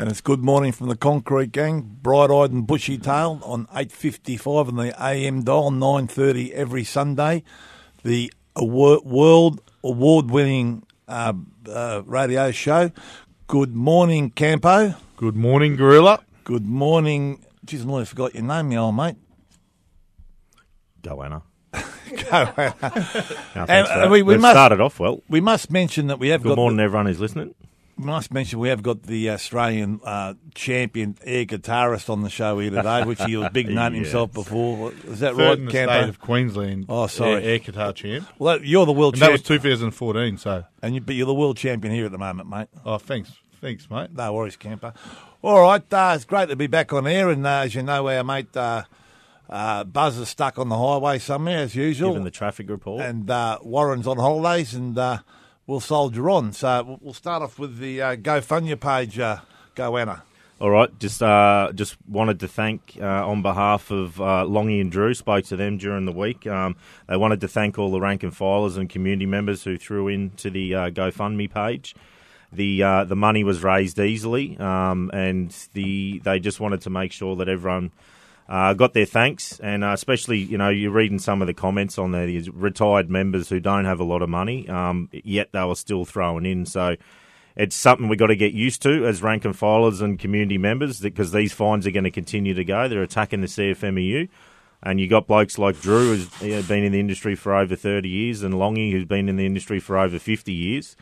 And it's good morning from the Concrete Gang, bright-eyed and bushy-tailed on 8.55 on the AM dial, 9.30 every Sunday. The award, world award-winning uh, uh, radio show. Good morning, Campo. Good morning, Gorilla. Good morning. Geez, I nearly forgot your name, my old mate. Goanna. Go. No, And, uh, we- we must- started off well. we must mention that we have Good got morning, the, everyone who's listening. We must mention we have got the Australian uh, champion air guitarist on the show here today, which he was big nut himself before. Is that Third right, in the Campo? state of Queensland. Oh, sorry. Air, air guitar champ. well, that- you're the world And that was champion, 2014. So, and you, but you're the world champion here at the moment, mate. oh, thanks, thanks, mate. No worries, Camper. All right, uh, it's great to be back on air, and uh, as you know, our mate uh, uh, Buzz is stuck on the highway somewhere as usual, Given the traffic report. and uh, Warren's on holidays, and uh, we'll soldier on. So we'll- start off with the uh, GoFundMe page, uh, Goanna. All right, just uh, just wanted to thank uh, on behalf of uh, Longy and Drew. Spoke to them during the week. Um, they wanted to thank all the rank and filers and community members who threw into the uh, GoFundMe page. The uh, the money was raised easily, um, and the they just wanted to make sure that everyone uh, got their thanks, and uh, especially you know you're reading some of the comments on there. These retired members who don't have a lot of money, um, yet they were still throwing in. So it's something we've got to get used to as rank and filers and community members because these fines are going to continue to go. They're attacking the CFMEU. And you got blokes like Drew, who's you know, been in the industry for over 30 years, and Longy, who's been in the industry for over 50 years,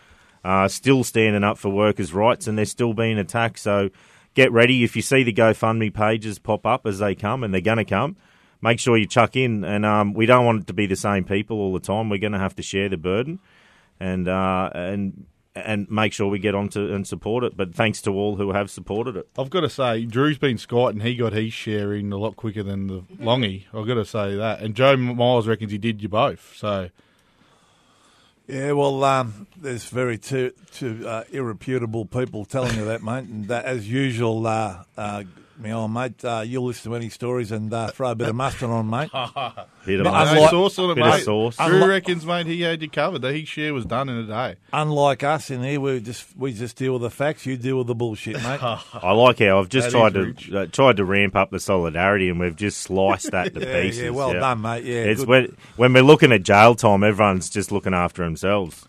uh, still standing up for workers' rights, and they're still being attacked. So get ready. If you see the GoFundMe pages pop up as they come, and they're going to come, make sure you chuck in. And um, we don't want it to be the same people all the time. We're going to have to share the burden, and uh, and and make sure we get onto and support it. But thanks to all who have supported it. I've got to say, Drew's been skiting. He got his share in a lot quicker than the Longy. I've got to say that. And Joe Miles reckons he did you both. So, Yeah, well, um, there's very two, two uh, irreputable people telling you that, mate. And uh, as usual, uh, uh, my old mate, uh, you'll listen to any stories and uh, throw a bit of mustard on, mate. Bit of But mustard. no unlike- sauce on it, bit of mate. sauce. Drew Unlike- reckons, mate, he had you covered. That his share was done in a day. Unlike us in here, we just we just deal with the facts. You deal with the bullshit, mate. I like how I've just That tried is to uh, tried to ramp up the solidarity, and we've just sliced that to yeah, pieces. yeah, well done, mate. Yeah, It's good. when when we're looking at jail time, everyone's just looking after themselves.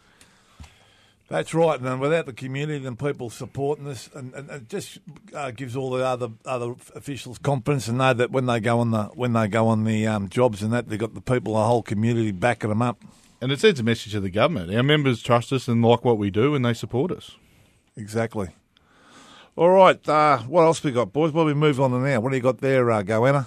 That's right, and then without the community and people supporting this, and, and it just uh, gives all the other other officials confidence and know that when they go on the when they go on the um, jobs and that they've got the people, the whole community backing them up. And it sends a message to the government. Our members trust us and like what we do, and they support us. Exactly. All right, uh, what else we got, boys? What we move on to now? What do you got there, uh, Goanna?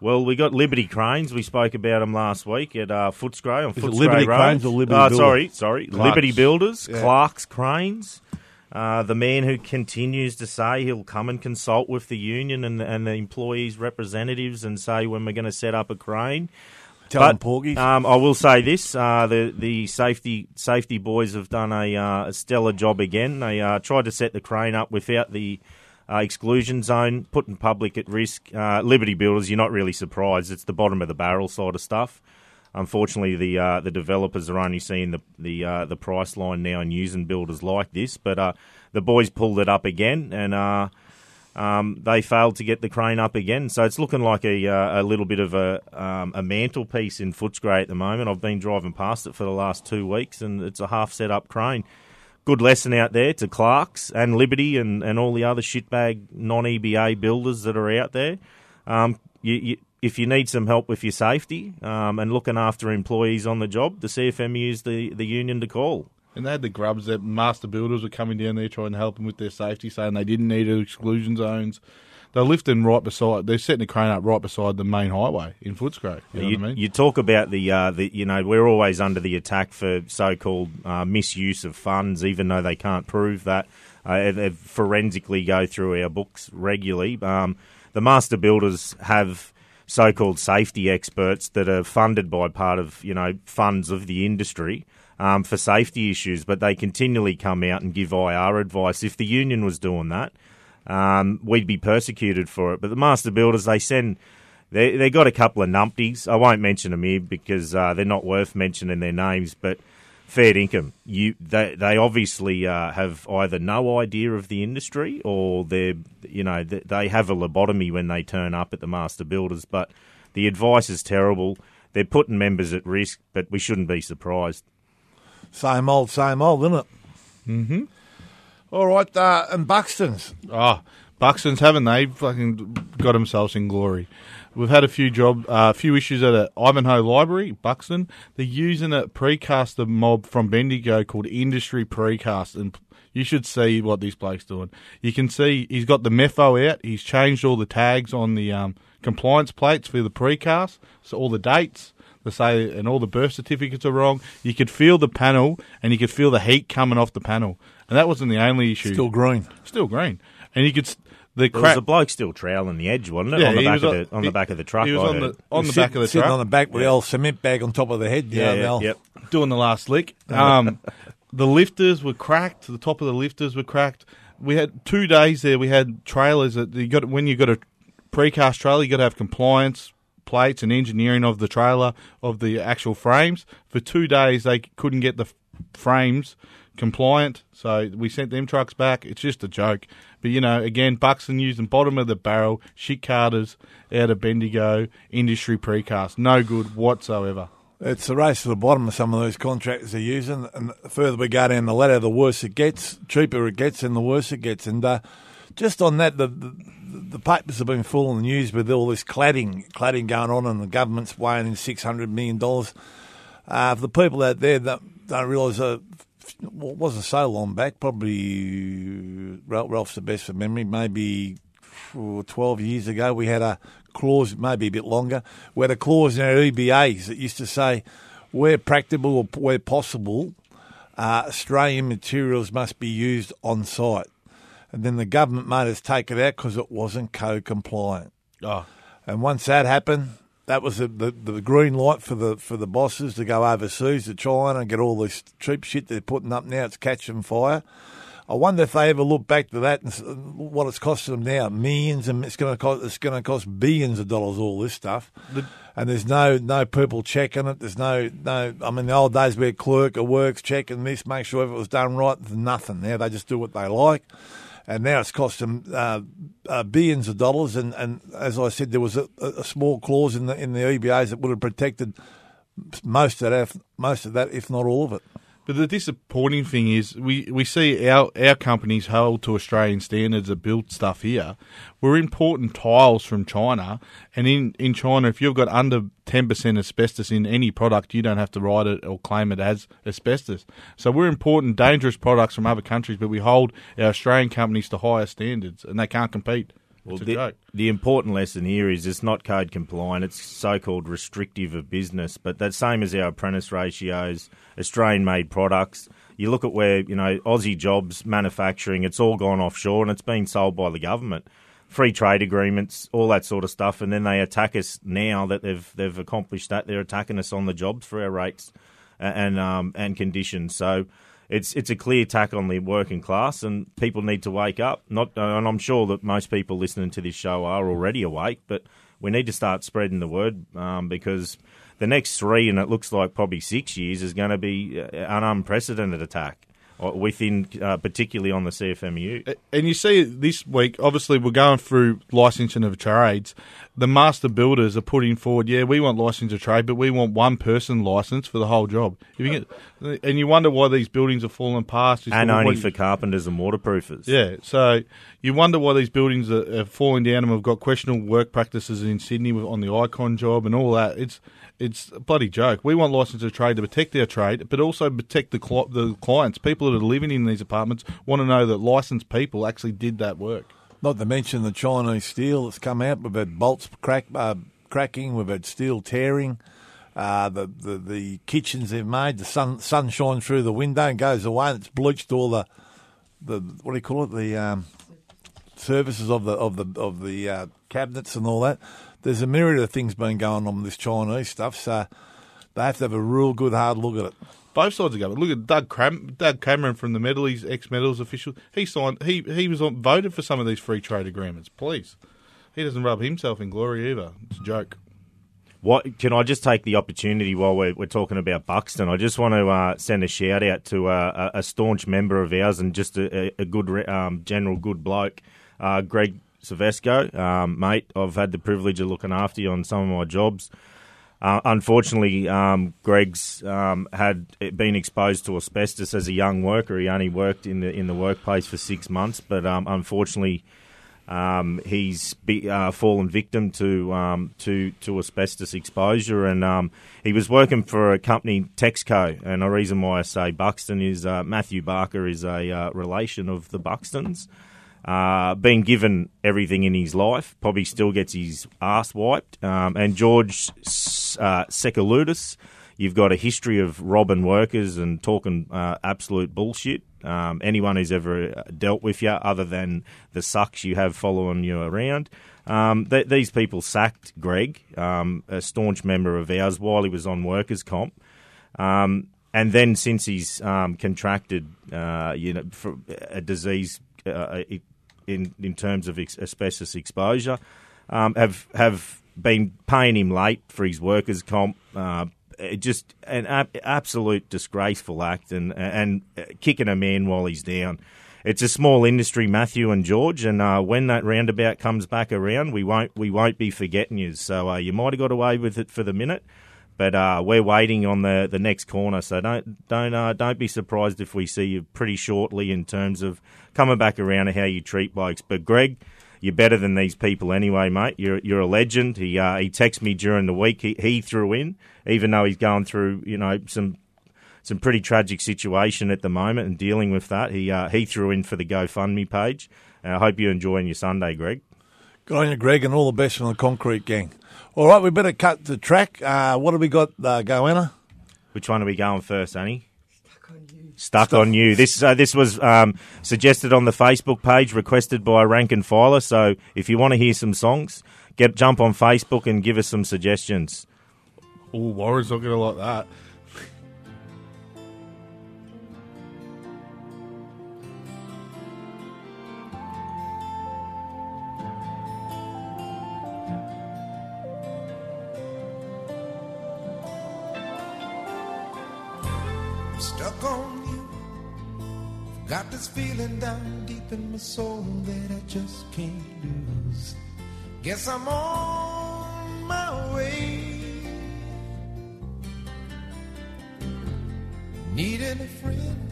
Well, we got Liberty Cranes. We spoke about them last week at uh, Footscray on Is Footscray Liberty Road. Cranes or Liberty Uh, Builders? sorry, sorry, Clark's. Liberty Builders, Yeah. Clark's Cranes. Uh, the man who continues to say he'll come and consult with the union and, and the employees' representatives and say when we're going to set up a crane. Tell But, them, Porgies. Um, I will say this: uh, the the safety safety boys have done a, uh, a stellar job again. They uh, tried to set the crane up without the uh, exclusion zone, putting public at risk. Uh, Liberty Builders, you're not really surprised; it's the bottom of the barrel sort of stuff. Unfortunately, the uh, the developers are only seeing the the uh, the price line now and using builders like this. But uh, the boys pulled it up again, and uh, um, they failed to get the crane up again. So it's looking like a a little bit of a um, a mantelpiece in Footscray at the moment. I've been driving past it for the last two weeks, and it's a half set up crane. Good lesson out there to Clark's and Liberty and, and all the other shitbag non EBA builders that are out there. Um, you, you, if you need some help with your safety um, and looking after employees on the job, the CFMU is the, the union to call. And they had the grubs that master builders were coming down there trying to help them with their safety, saying they didn't need exclusion zones. They're lifting right beside. They're setting the crane up right beside the main highway in Footscray. You know you, what I mean? you talk about the, uh, the, you know, we're always under the attack for so-called uh, misuse of funds, even though they can't prove that. Uh, they forensically go through our books regularly. Um, the master builders have so-called safety experts that are funded by part of, you know, funds of the industry. Um, for safety issues, but they continually come out and give IR advice. If the union was doing that, um, we'd be persecuted for it. But the master builders, they send, they they got a couple of numpties. I won't mention them here because uh, they're not worth mentioning their names. But fair income, you they they obviously uh, have either no idea of the industry or they're you know they have a lobotomy when they turn up at the master builders. But the advice is terrible. They're putting members at risk, but we shouldn't be surprised. Same old, same old, isn't it? Mm-hmm. All right, uh, and Buxton's. Oh, Buxton's haven't they fucking got themselves in glory? We've had a few job, a uh, few issues at a Ivanhoe Library, Buxton. They're using a precaster mob from Bendigo called Industry Precast, and you should see what this bloke's doing. You can see he's got the mefo out. He's changed all the tags on the um, compliance plates for the precast, so all the dates. They say, and all the birth certificates are wrong. You could feel the panel, and you could feel the heat coming off the panel, and that wasn't the only issue. Still green. Still green, and you could s- the There was crack a bloke still troweling the edge, wasn't it? Yeah, on the he back was of on- the on he- the back of the truck. He was on the on the Sit- back of the sitting truck, on the back with the old cement bag on top of the head. yeah, Yeah, yeah, yep. doing the last lick. Um, the lifters were cracked. The top of the lifters were cracked. We had two days there. We had trailers that you got when you got a precast trailer, you got to have compliance plates and engineering of the trailer of the actual frames. For two days, they couldn't get the frames compliant, so we sent them trucks back. It's just a joke. But you know, again, Buxton using bottom of the barrel shit carters out of Bendigo industry precast, no good whatsoever. It's the race to the bottom of some of those contractors they're using, and the further we go down the ladder, the worse it gets. Cheaper it gets, and the worse it gets. And uh, just on that, the, the the papers have been full of the news with all this cladding, cladding going on, and the government's weighing in six hundred million dollars. Uh, for the people out there that don't realise, uh, well, it wasn't so long back. Probably Ralph- Ralph's the best for memory. Maybe 12 years ago, we had a clause, maybe a bit longer, we had a clause in our EBAs that used to say, where practicable or where possible, uh, Australian materials must be used on site. And then the government made us take it out because it wasn't code compliant. Oh, And once that happened, that was the, the, the green light for the for the bosses to go overseas to China and get all this cheap shit they're putting up now. It's catching fire. I wonder if they ever look back to that and what it's costing them now. Millions, and it's going to cost it's going to cost billions of dollars. All this stuff, and there's no no people checking it. There's no no. I mean, the old days where a clerk or works checking this, make sure if it was done right. There's nothing now. They just do what they like and now it's cost them uh, uh, billions of dollars. And, and as I said, there was a, a small clause in the in the EBAs that would have protected most of that, most of that, if not all of it. But the disappointing thing is we, we see our, our companies hold to Australian standards that build stuff here. We're importing tiles from China, and in, in China, if you've got under 10% asbestos in any product, you don't have to write it or claim it as asbestos. So we're importing dangerous products from other countries, but we hold our Australian companies to higher standards, and they can't compete. Well, the, the important lesson here is it's not code compliant, it's so called restrictive of business. But that's same as our apprentice ratios, Australian made products. You look at where, you know, Aussie jobs, manufacturing, it's all gone offshore and it's been sold by the government. Free trade agreements, all that sort of stuff, and then they attack us now that they've they've accomplished that. They're attacking us on the jobs for our rates and um, and conditions. So it's it's a clear attack on the working class, and people need to wake up. Not, and I'm sure that most people listening to this show are already awake, but we need to start spreading the word um, because the next three, and it looks like probably six years, is going to be uh, an unprecedented attack uh, within, uh, particularly on the CFMU. And you see this week, obviously, we're going through licensing of trades. The master builders are putting forward, yeah, we want license to trade, but we want one person license for the whole job. If you get, and you wonder why these buildings are falling past. You And only for carpenters and waterproofers. Yeah, so you wonder why these buildings are, are falling down and we've got questionable work practices in Sydney on the Icon job and all that. It's it's a bloody joke. We want license to trade to protect our trade, but also protect the cli- the clients. People that are living in these apartments want to know that licensed people actually did that work. Not to mention the Chinese steel that's come out. We've had bolts crack, uh, cracking. We've had steel tearing. Uh, the, the the kitchens they've made, the sun shines through the window and goes away, and it's bleached all the the what do you call it the um, surfaces of the of the of the uh, cabinets and all that. There's a myriad of things been going on with this Chinese stuff, so they have to have a real good hard look at it. Both sides of government. Look at Doug Cram- Doug Cameron from the Metal, he's ex Metals official. He signed. He he was on, voted for some of these free trade agreements. Please, he doesn't rub himself in glory either. It's a joke. What can I just take the opportunity while we're, we're talking about Buxton? I just want to uh, send a shout out to uh, a, a staunch member of ours and just a, a- good um, general good bloke, uh, Greg Savesco, um, mate. I've had the privilege of looking after you on some of my jobs. Uh, unfortunately, um, Greg's um, had been exposed to asbestos as a young worker. He only worked in the in the workplace for six months, but um, unfortunately, um, he's be, uh, fallen victim to um, to to asbestos exposure, and um, he was working for a company Texco. And the reason why I say Buxton is uh, Matthew Barker is a uh, relation of the Buxtons. Uh, been given everything in his life, probably still gets his ass wiped. Um, and George uh, Sekuludis, you've got a history of robbing workers and talking uh, absolute bullshit. Um, anyone who's ever dealt with you, other than the sucks you have following you around, um, th- these people sacked Greg, um, a staunch member of ours, while he was on workers' comp. Um, and then since he's um, contracted, uh, you know, for a disease uh, in in terms of ex- asbestos exposure, um, have have been paying him late for his workers' comp. Uh, just an ab- absolute disgraceful act, and and kicking a man while he's down. It's a small industry, Matthew and George, and uh, when that roundabout comes back around, we won't we won't be forgetting you. So uh, you might have got away with it for the minute, but uh, we're waiting on the, the next corner. So don't don't uh, don't be surprised if we see you pretty shortly in terms of coming back around to how you treat blokes. But Greg, you're better than these people anyway, mate. You're you're a legend. He uh, he texted me during the week. He he threw in, even though he's going through you know some some pretty tragic situation at the moment and dealing with that. He uh, he threw in for the GoFundMe page. And I hope you're enjoying your Sunday, Greg. Good on you, Greg, and all the best from the Concrete Gang. All right, we better cut the track. Uh, what have we got, uh, Goanna? Which one are we going first, Annie? Stuck on you. This uh, this was um, suggested on the Facebook page, requested by Rank and Filer. So if you want to hear some songs, get jump on Facebook and give us some suggestions. Oh, Warren's not going to like that. On you. Got this feeling down deep in my soul that I just can't lose. Guess I'm on my way. needing a friend.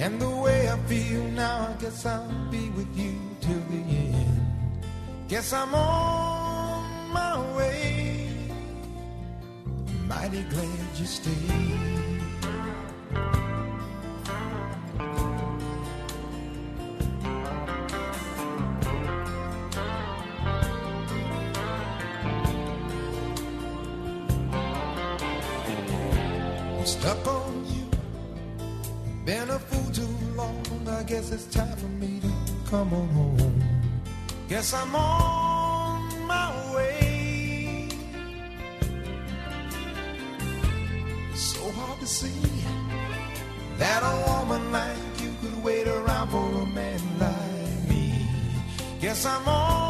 And the way I feel now, I guess I'll be with you till the end. Guess I'm on my way. Mighty glad you stayed. Guess I'm on my way. So hard to see that a woman like you could wait around for a man like me. Guess I'm on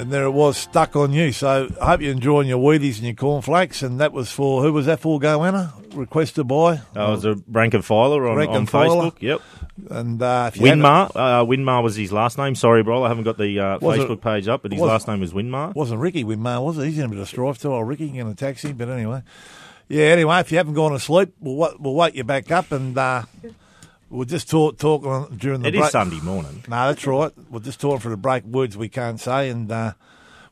And there it was, stuck on you. So I hope you're enjoying your Wheaties and your cornflakes. And that was for, who was that for, Goanna? Requested by? That was a rank and filer on, Rank on. Facebook. Yep. And uh, if you haven't- Winmar. Uh, Winmar was his last name. Sorry, bro. I haven't got the uh, Was it- Facebook page up, but his last name was Winmar. wasn't Ricky Winmar, was it? He's in a bit of strife too. Oh, Ricky in a taxi. But anyway. Yeah, anyway, if you haven't gone to sleep, we'll, we'll wake you back up and uh, we'll just talk, talk on, during the It break. is Sunday morning. No, that's right. We're just talking for the break words we can't say, and uh,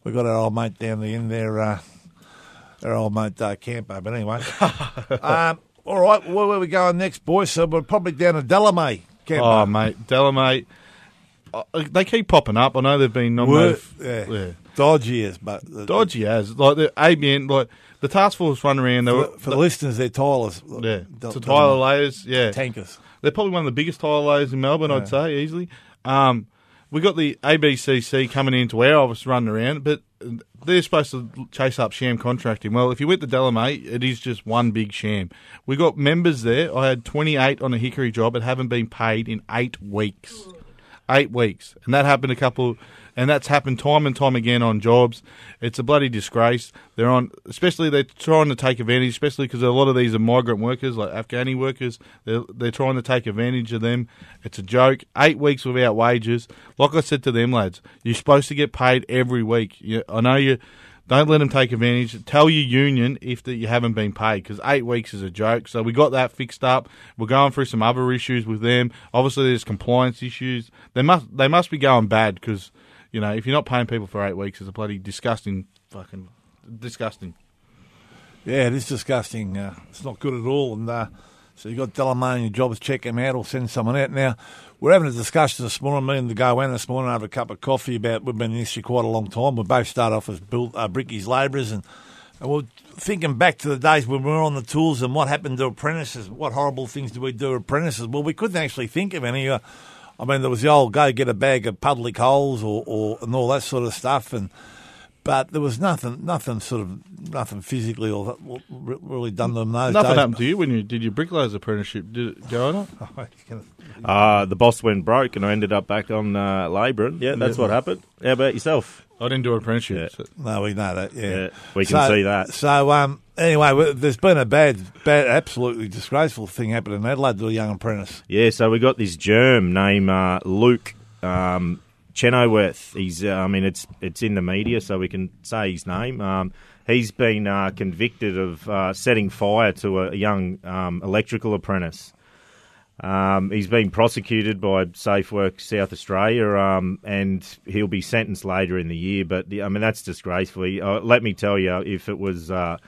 we've got our old mate down the end there, uh, our old mate uh, Campo. But anyway, um, all right, where, where we going next, boys? So we're probably down to Delamay. Campo. Oh, mate, Delamate. Uh, they keep popping up. I know they've been Were- nominated. yeah. yeah. dodgy as, but Dodgy as like the ABN, like the task force run around. They For, were, for the listeners, they're Tyler's. yeah, Del- to Delamay. Tyler layers. Yeah, tankers. They're probably one of the biggest tile layers in Melbourne, I'd say, easily. Um, we got the ABCC coming into our office running around, but they're supposed to chase up sham contracting. Well, if you went to Delamay, it is just one big sham. We got members there. I had 28 on a hickory job that haven't been paid in eight weeks. Eight weeks. And that happened a couple, and that's happened time and time again on jobs. It's a bloody disgrace. They're on, especially they're trying to take advantage, especially because a lot of these are migrant workers, like Afghani workers. They're, they're trying to take advantage of them. It's a joke. Eight weeks without wages. Like I said to them, lads, you're supposed to get paid every week. You, I know you. Don't let them take advantage. Tell your union if that you haven't been paid because eight weeks is a joke. So we got that fixed up. We're going through some other issues with them. Obviously, there's compliance issues. They must they must be going bad because you know if you're not paying people for eight weeks, it's a bloody disgusting fucking disgusting. Yeah, it is disgusting. Uh, it's not good at all. And uh, so you've got Delamay in your jobs, check him out or send someone out. Now, we're having a discussion this morning, me and the go in this morning over a cup of coffee about we've been in this for quite a long time. We both started off as build, uh, brickies labourers and, and we're thinking back to the days when we were on the tools and what happened to apprentices. What horrible things did we do apprentices? Well, we couldn't actually think of any. Uh, I mean, there was the old go get a bag of public holes or, or and all that sort of stuff and but there was nothing, nothing sort of, nothing physically or really done to them those Nothing days. happened to you when you did your bricklayer's apprenticeship. Did it go on? Uh, the boss went broke, and I ended up back on uh, labouring. Yeah, that's what happened. How about yourself? I didn't do an apprenticeship. Yeah. so- No, we know that. Yeah, Yeah, we can see that. So, um, anyway, there's been a bad, bad, absolutely disgraceful thing happen in Adelaide to a young apprentice. Yeah, so we got this germ named uh, Luke um, Chenoweth. He's, uh, I mean, it's it's in the media, so we can say his name. Um, he's been uh, convicted of uh, setting fire to a young um, electrical apprentice. Um, he's been prosecuted by Safe Work South Australia, um, and he'll be sentenced later in the year. But I mean, that's disgraceful. Uh, let me tell you, if it was uh,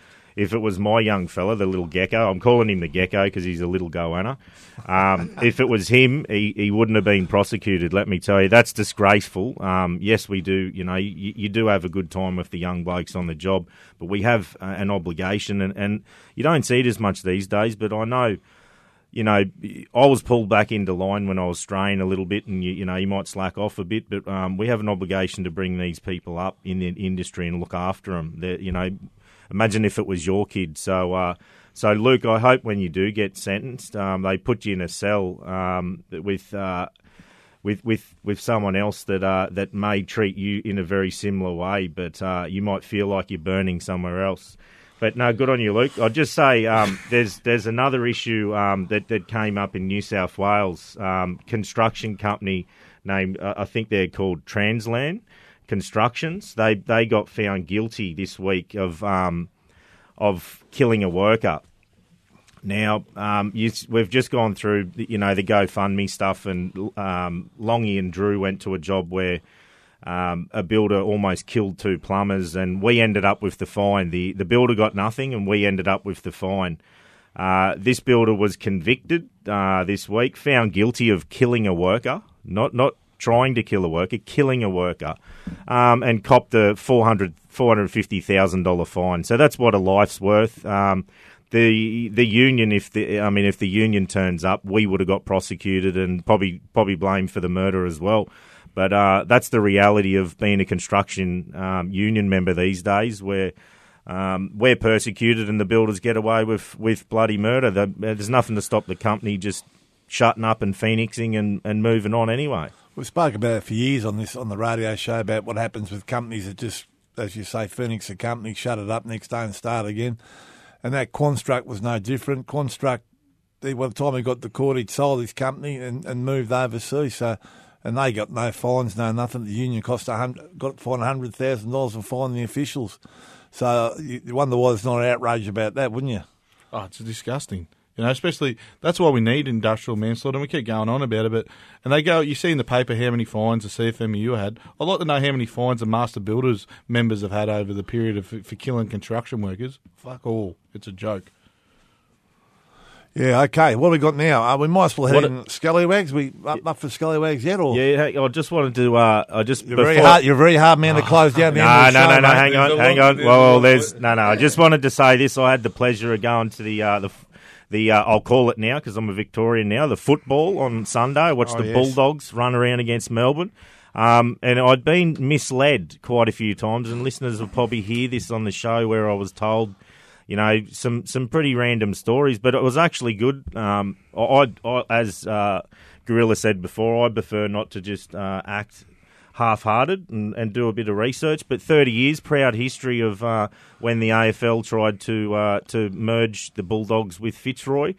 if it was my young fella, the little gecko, I'm calling him the gecko because he's a little goanna. Um, if it was him, he, he wouldn't have been prosecuted. Let me tell you, that's disgraceful. Um, yes, we do. You know, you, you do have a good time with the young blokes on the job, but we have uh, an obligation, and, and you don't see it as much these days. But I know you know, I was pulled back into line when I was straying a little bit, and you, you know, you might slack off a bit, but um, we have an obligation to bring these people up in the industry and look after them. They're, you know, imagine if it was your kid. So, uh, so Luke, I hope when you do get sentenced, um, they put you in a cell um, with. Uh, with, with, with someone else that uh, that may treat you in a very similar way, but uh, you might feel like you're burning somewhere else. But no, good on you, Luke. I'll just say um, there's there's another issue um, that that came up in New South Wales. Um, construction company named uh, I think they're called Transland Constructions. They they got found guilty this week of um, of killing a worker. Now, um, you, we've just gone through, you know, the GoFundMe stuff, and um, Longy and Drew went to a job where um, a builder almost killed two plumbers, and we ended up with the fine. The the builder got nothing, and we ended up with the fine. Uh, this builder was convicted uh, this week, found guilty of killing a worker, not not trying to kill a worker, killing a worker, um, and copped a $400, $450,000 fine. So that's what a life's worth. Um, the the union, if the I mean, if the union turns up, we would have got prosecuted and probably probably blamed for the murder as well. But uh, that's the reality of being a construction um, union member these days, where um, we're persecuted and the builders get away with, with bloody murder. The, there's nothing to stop the company just shutting up and phoenixing and, and moving on anyway. We've spoken about it for years on this on the radio show about what happens with companies that just, as you say, Phoenix a company, shut it up next day and start again. And that Construct was no different. Construct, by the time he got the court, he'd sold his company and, and moved overseas. So, and they got no fines, no nothing. The union cost a hundred, got fined hundred thousand dollars for fining the officials. So you you wonder why there's not outrage about that, wouldn't you? Oh, it's disgusting. You know, especially that's why we need industrial manslaughter. And we keep going on about it, but and they go. You see in the paper how many fines the CFMU had. I'd like to know how many fines the Master Builders members have had over the period of for killing construction workers. Fuck all. It's a joke. Yeah, okay. What have we got now? Uh, we might as well head What in Scallywags. We up, up for Scallywags yet? Or Yeah, I just wanted to. Uh, I just you're very hard. You're a very hard man to close down. The No, end of the no, no, show, no. Hang on, hang on. Well, a well, lot- there's no, no. I just wanted to say this. I had the pleasure of going to the uh, the the. Uh, I'll call it now because I'm a Victorian now. The football on Sunday. I watched Oh, the yes. Bulldogs run around against Melbourne. Um, and I'd been misled quite a few times, and listeners will probably hear this on the show where I was told, you know, some, some pretty random stories, but it was actually good. Um, I, I, as uh, Gorilla said before, I prefer not to just uh, act half-hearted and, and do a bit of research. But 30 years, proud history of uh, when the AFL tried to uh, to merge the Bulldogs with Fitzroy.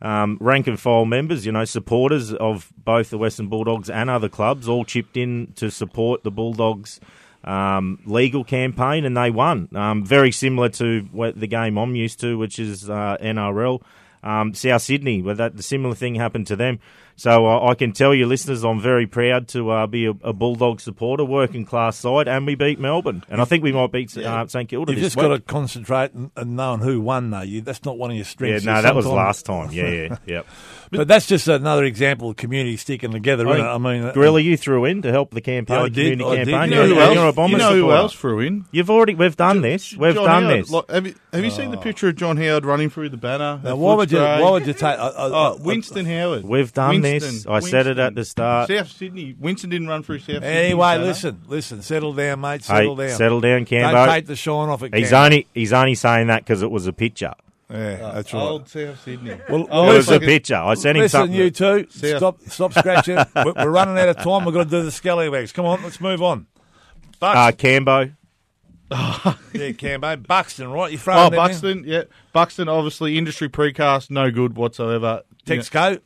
Um, rank and file members, you know, supporters of both the Western Bulldogs and other clubs, all chipped in to support the Bulldogs um, legal campaign, and they won. Um, very similar to what the game I'm used to, which is uh, NRL. Um, South Sydney, where that the similar thing happened to them. So uh, I can tell you, listeners, I'm very proud to uh, be a, a Bulldog supporter, working class side, and we beat Melbourne, and I think we might beat uh, St Kilda You've this just week. got to concentrate and, and knowing who won, though. You, that's not one of your strengths. yeah, strengths. no, that was last time. Yeah, yeah, yep. But that's just another example of community sticking together. I isn't it? I mean, uh, Gorilla, you threw in to help the campaign, Yeah, I the did, community I did. campaign. You You know Yeah, who yeah, else? You're a bomber you know who supporter. else threw in? You've already, we've done this. We've John done Howard. this. Like, have you, have you seen the picture of John Howard running through the banner? Now, The why would you? Why would you take? Uh, uh, Oh, uh, Winston Howard. We've done this. Winston. I said it at the start. South Sydney. Winston didn't run through South Sydney. Anyway, banner. listen, listen. Settle down, mate. Hey, Settle down. settle down, Don't Cambo. take the shine off it. He's Cam. only he's only saying that because it was a picture. Yeah, that's right. Old South Sydney. Well, Oh, it was a fucking- picture. I sent him Listen, something. you two, ya. stop, stop scratching. we're, we're running out of time. We've got to do the scallywags. Come on, let's move on. Bucks, uh, Cambo. yeah, Cambo, Buxton, right? You're throwing Oh, them in? Buxton, yeah. Buxton, obviously, industry precast, no good whatsoever. Texco,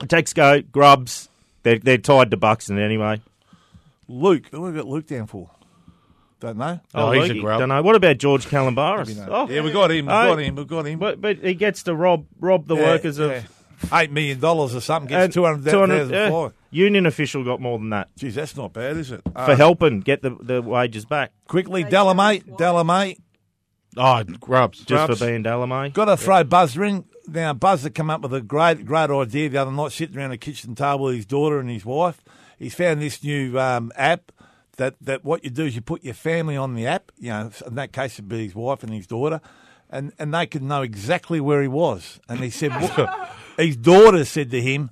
Texco, Grubs. They're, they're tied to Buxton anyway. Luke. What have we got Luke down for? Don't know. Oh, he's a grub. Don't know. What about George Calombaris? Oh, Yeah, we got him. We Oh. got him. We got him. But, but he gets to rob rob the Yeah, workers of. eight million dollars or something. Gets and two hundred 200 thousand yeah. Union official got more than that Geez, that's not bad, is it? for Uh, helping get the, the wages back quickly, Delamate, Delamate. Oh, Grubs. just Grubs. for being Delamay. Got to throw Buzzer in. Now, Buzzer come up with a great, great idea the other night, sitting around the kitchen table with his daughter and his wife. He's found this new um, app that, that what you do is you put your family on the app. You know, in that case, it'd be his wife and his daughter, and, and they could know exactly where he was. And he said, his daughter said to him,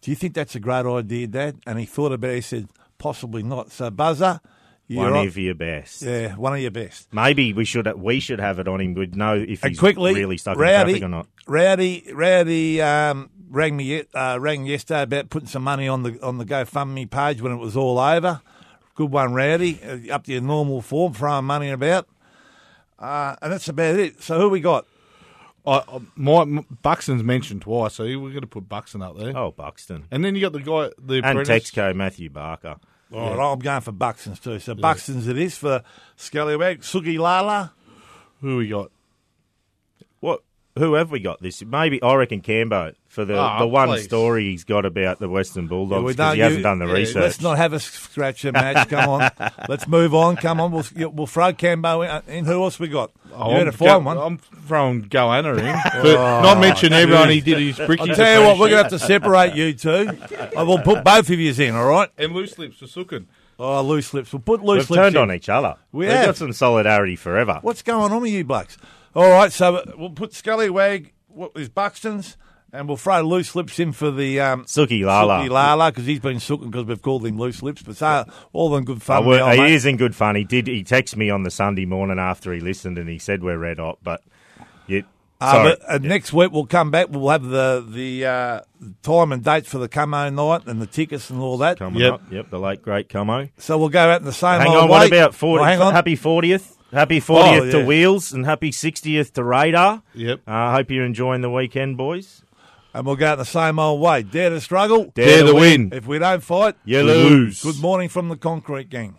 "Do you think that's a great idea, Dad?" And he thought about it. He said, "Possibly not." So, Buzzer, you're One on- of your best. yeah, one of your best. Maybe we should we should have it on him. We'd know if And he's quickly, really stuck in traffic or not. Rowdy, Rowdy um, rang me uh, rang yesterday about putting some money on the on the GoFundMe page when it was all over. Good one, Rowdy. Uh, up to your normal form, throwing money about. Uh, and that's about it. So who we got? I, I- my, Buxton's mentioned twice, so we're going to put Buxton up there. Oh, Buxton And then you got the guy, the and apprentice. Texco Matthew Barker. All right, I'm going for Buxton's too. So Buxton's it is for Scallywag. Sugi Lala. Who we got? What? Who have we got this? Maybe I reckon Cambo for the, Oh, the one please. story he's got about the Western Bulldogs we because don't- he hasn't done the yeah, research. Let's not have a scratch scratcher match. Come on. Let's move on. Come on. We'll, we'll throw Cambo in. in. Who else we got? Oh, you I'm better find go- one. I'm throwing Goanna in. But not mention oh, everyone he did his brickies. I'll tell you what, we're going to have to separate you two. I will put both of yous in, all right? And loose lips for Sookin. Oh, loose lips. We'll put loose lips We've turned in. on each other. We We've have. got some solidarity forever. What's going on with you blokes? All right, so we'll put Scullywag, what is Buxton's, and we'll throw loose lips in for the um, Suki Lala. Sookie Lala because he's been sooking because we've called him loose lips. But so, all in good fun. well, now, he mate. is in good fun. He did. He texted me on the Sunday morning after he listened, and he said we're red hot. But you, Uh, but, uh, Next week we'll come back. We'll have the the uh, time and dates for the Como night and the tickets and all that. coming Yep. up. Yep, the late great Como. So we'll go out in the same. Hang old on, what about 40, Oh, hang on. happy fortieth? Happy fortieth Oh, yeah. to Wheels and happy sixtieth to Radar. Yep. I uh, hope you're enjoying the weekend, boys. And we'll go out the same old way. Dare to struggle. Dare to win. If we don't fight, You lose. Good morning from the Concrete Gang.